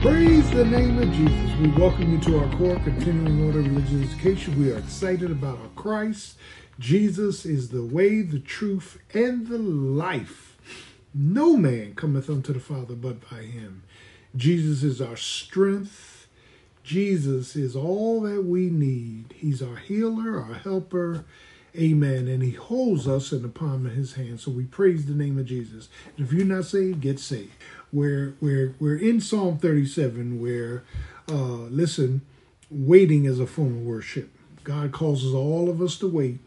Praise the name of Jesus. We welcome you to our core continuing order religious education. We are excited about our Christ. Jesus is the way, the truth, and the life. No man cometh unto the Father but by him. Jesus is our strength. Jesus is all that we need. He's our healer, our helper. Amen. And he holds us in the palm of his hand. So we praise the name of Jesus. And if you're not saved, get saved. We're, we're, we're in Psalm 37 where, uh, listen, waiting is a form of worship. God causes all of us to wait.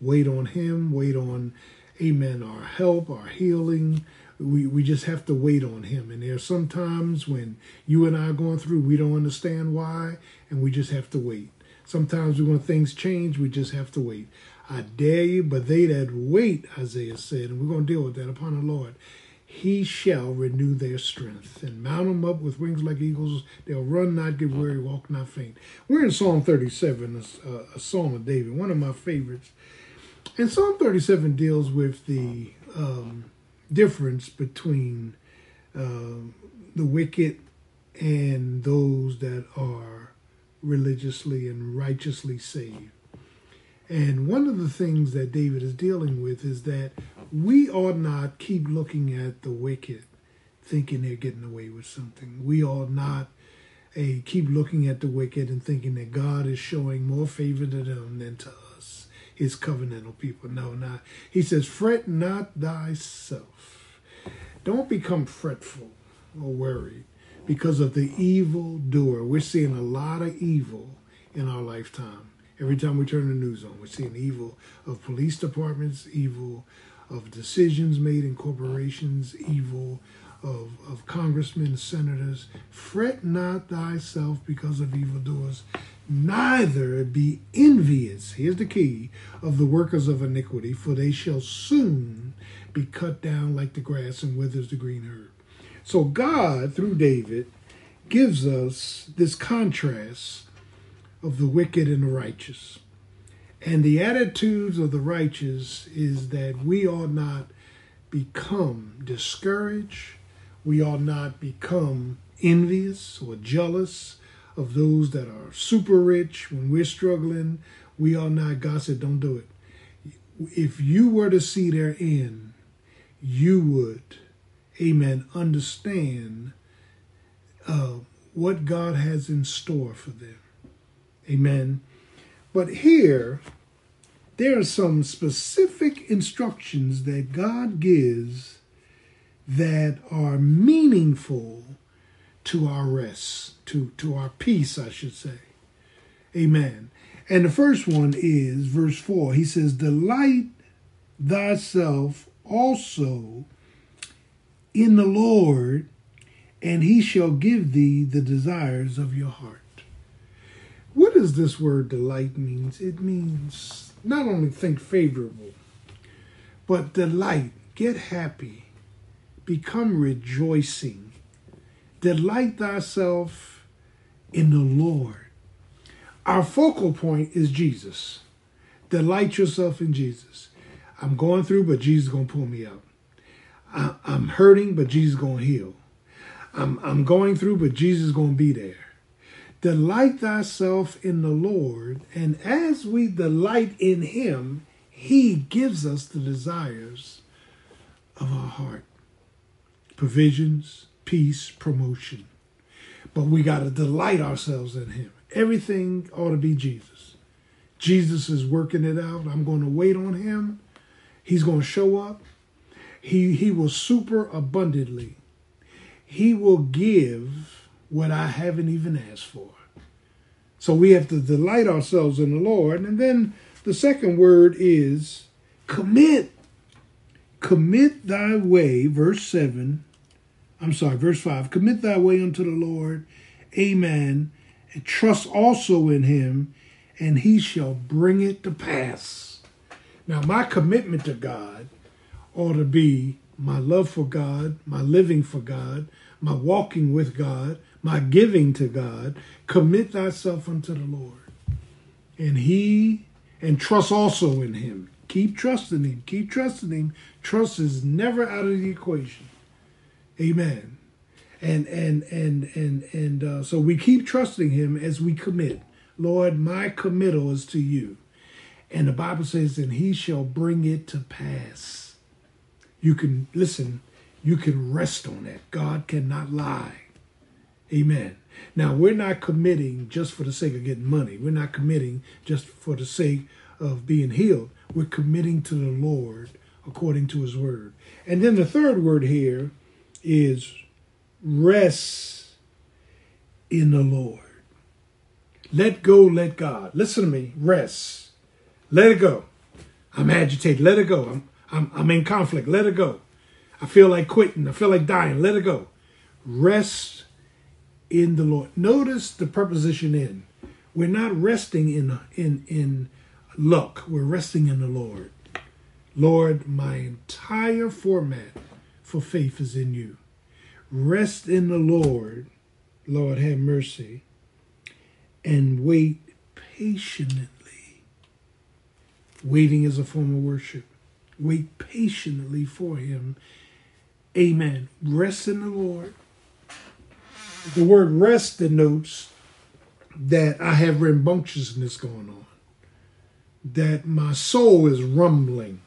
Wait on him, wait on, amen, our help, our healing. We, we just have to wait on him. And there are some times when you and I are going through, we don't understand why, and we just have to wait. Sometimes we want things change, we just have to wait. I dare you, but they that wait, Isaiah said, and we're going to deal with that upon the Lord, he shall renew their strength and mount them up with wings like eagles. They'll run, not get weary, walk, not faint. We're in Psalm 37, a, a Psalm of David, one of my favorites. And Psalm 37 deals with the um, difference between uh, the wicked and those that are religiously and righteously saved. And one of the things that David is dealing with is that we ought not keep looking at the wicked thinking they're getting away with something. We ought not a, keep looking at the wicked and thinking that God is showing more favor to them than to us, his covenantal people. No, not. He says, fret not thyself. Don't become fretful or worried because of the evil doer. We're seeing a lot of evil in our lifetime. Every time we turn the news on, we're seeing evil of police departments, evil of decisions made in corporations, evil of, of congressmen, senators. Fret not thyself because of evildoers, neither be envious, here's the key, of the workers of iniquity, for they shall soon be cut down like the grass and withers the green herb. So God, through David, gives us this contrast of the wicked and the righteous. And the attitudes of the righteous is that we ought not become discouraged, we ought not become envious or jealous of those that are super rich when we're struggling. We ought not, God said, don't do it. If you were to see their end, you would, amen, understand uh, what God has in store for them. Amen. But here, there are some specific instructions that God gives that are meaningful to our rest, to, to our peace, I should say. Amen. And the first one is verse 4. He says, Delight thyself also in the Lord, and he shall give thee the desires of your heart. This word delight means? It means not only think favorable, but delight, get happy, become rejoicing. Delight thyself in the Lord. Our focal point is Jesus. Delight yourself in Jesus. I'm going through, but Jesus is going to pull me out. I'm hurting, but Jesus is going to heal. I'm, I'm going through, but Jesus is going to be there. Delight thyself in the Lord, and as we delight in him, he gives us the desires of our heart provisions, peace, promotion. But we got to delight ourselves in him. Everything ought to be Jesus. Jesus is working it out. I'm going to wait on him. He's going to show up. He, he will super abundantly. He will give what I haven't even asked for. So we have to delight ourselves in the Lord. And then the second word is commit. Commit thy way, verse 7. I'm sorry, verse 5. Commit thy way unto the Lord. Amen. And trust also in him, and he shall bring it to pass. Now, my commitment to God ought to be my love for God, my living for God, my walking with God, my giving to God, commit thyself unto the Lord. And he, and trust also in him. Keep trusting him. Keep trusting him. Trust is never out of the equation. Amen. And and and and and uh, so we keep trusting Him as we commit. Lord, my committal is to you. And the Bible says, and He shall bring it to pass. You can listen. You can rest on that. God cannot lie. Amen. Now, we're not committing just for the sake of getting money. We're not committing just for the sake of being healed. We're committing to the Lord according to his word. And then the third word here is rest in the Lord. Let go, let God. Listen to me, rest. Let it go. I'm agitated. Let it go. I'm, I'm, I'm in conflict. Let it go. I feel like quitting. I feel like dying. Let it go. Rest in the Lord. Notice the preposition in. We're not resting in in in luck. We're resting in the Lord. Lord, my entire format for faith is in you. Rest in the Lord. Lord, have mercy. And wait patiently. Waiting is a form of worship. Wait patiently for him. Amen. Rest in the Lord the word rest denotes that I have rambunctiousness going on, that my soul is rumbling,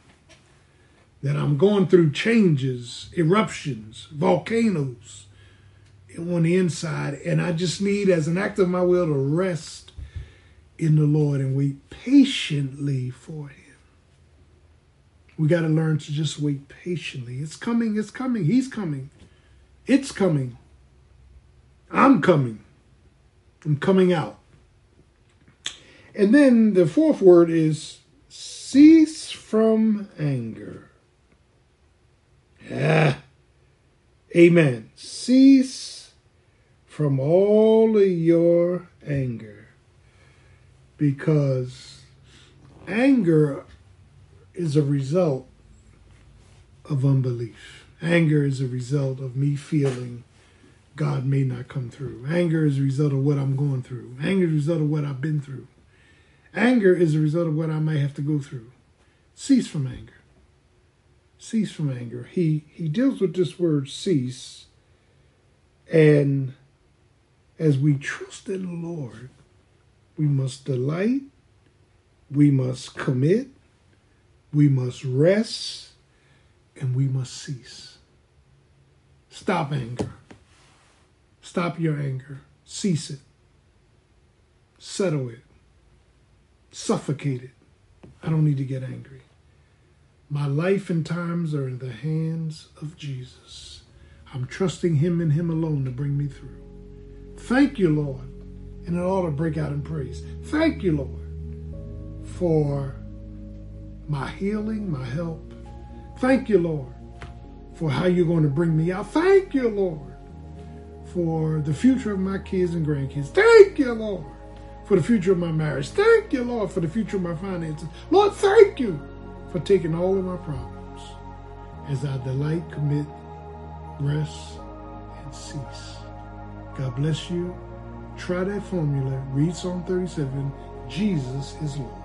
that I'm going through changes, eruptions, volcanoes on the inside, and I just need, as an act of my will, to rest in the Lord and wait patiently for Him. We got to learn to just wait patiently. It's coming, it's coming, He's coming, it's coming. I'm coming. I'm coming out. And then the fourth word is cease from anger. Yeah. Amen. Cease from all of your anger. Because anger is a result of unbelief. Anger is a result of me feeling God may not come through. Anger is a result of what I'm going through. Anger is a result of what I've been through. Anger is a result of what I might have to go through. Cease from anger. Cease from anger. He he deals with this word cease. And as we trust in the Lord, we must delight, we must commit, we must rest, and we must cease. Stop anger. Stop your anger. Cease it. Settle it. Suffocate it. I don't need to get angry. My life and times are in the hands of Jesus. I'm trusting Him and Him alone to bring me through. Thank you, Lord. And it ought to break out in praise. Thank you, Lord, for my healing, my help. Thank you, Lord, for how you're going to bring me out. Thank you, Lord, for the future of my kids and grandkids. Thank you, Lord, for the future of my marriage. Thank you, Lord, for the future of my finances. Lord, thank you for taking all of my problems as I delight, commit, rest, and cease. God bless you. Try that formula. Read Psalm 37. Jesus is Lord.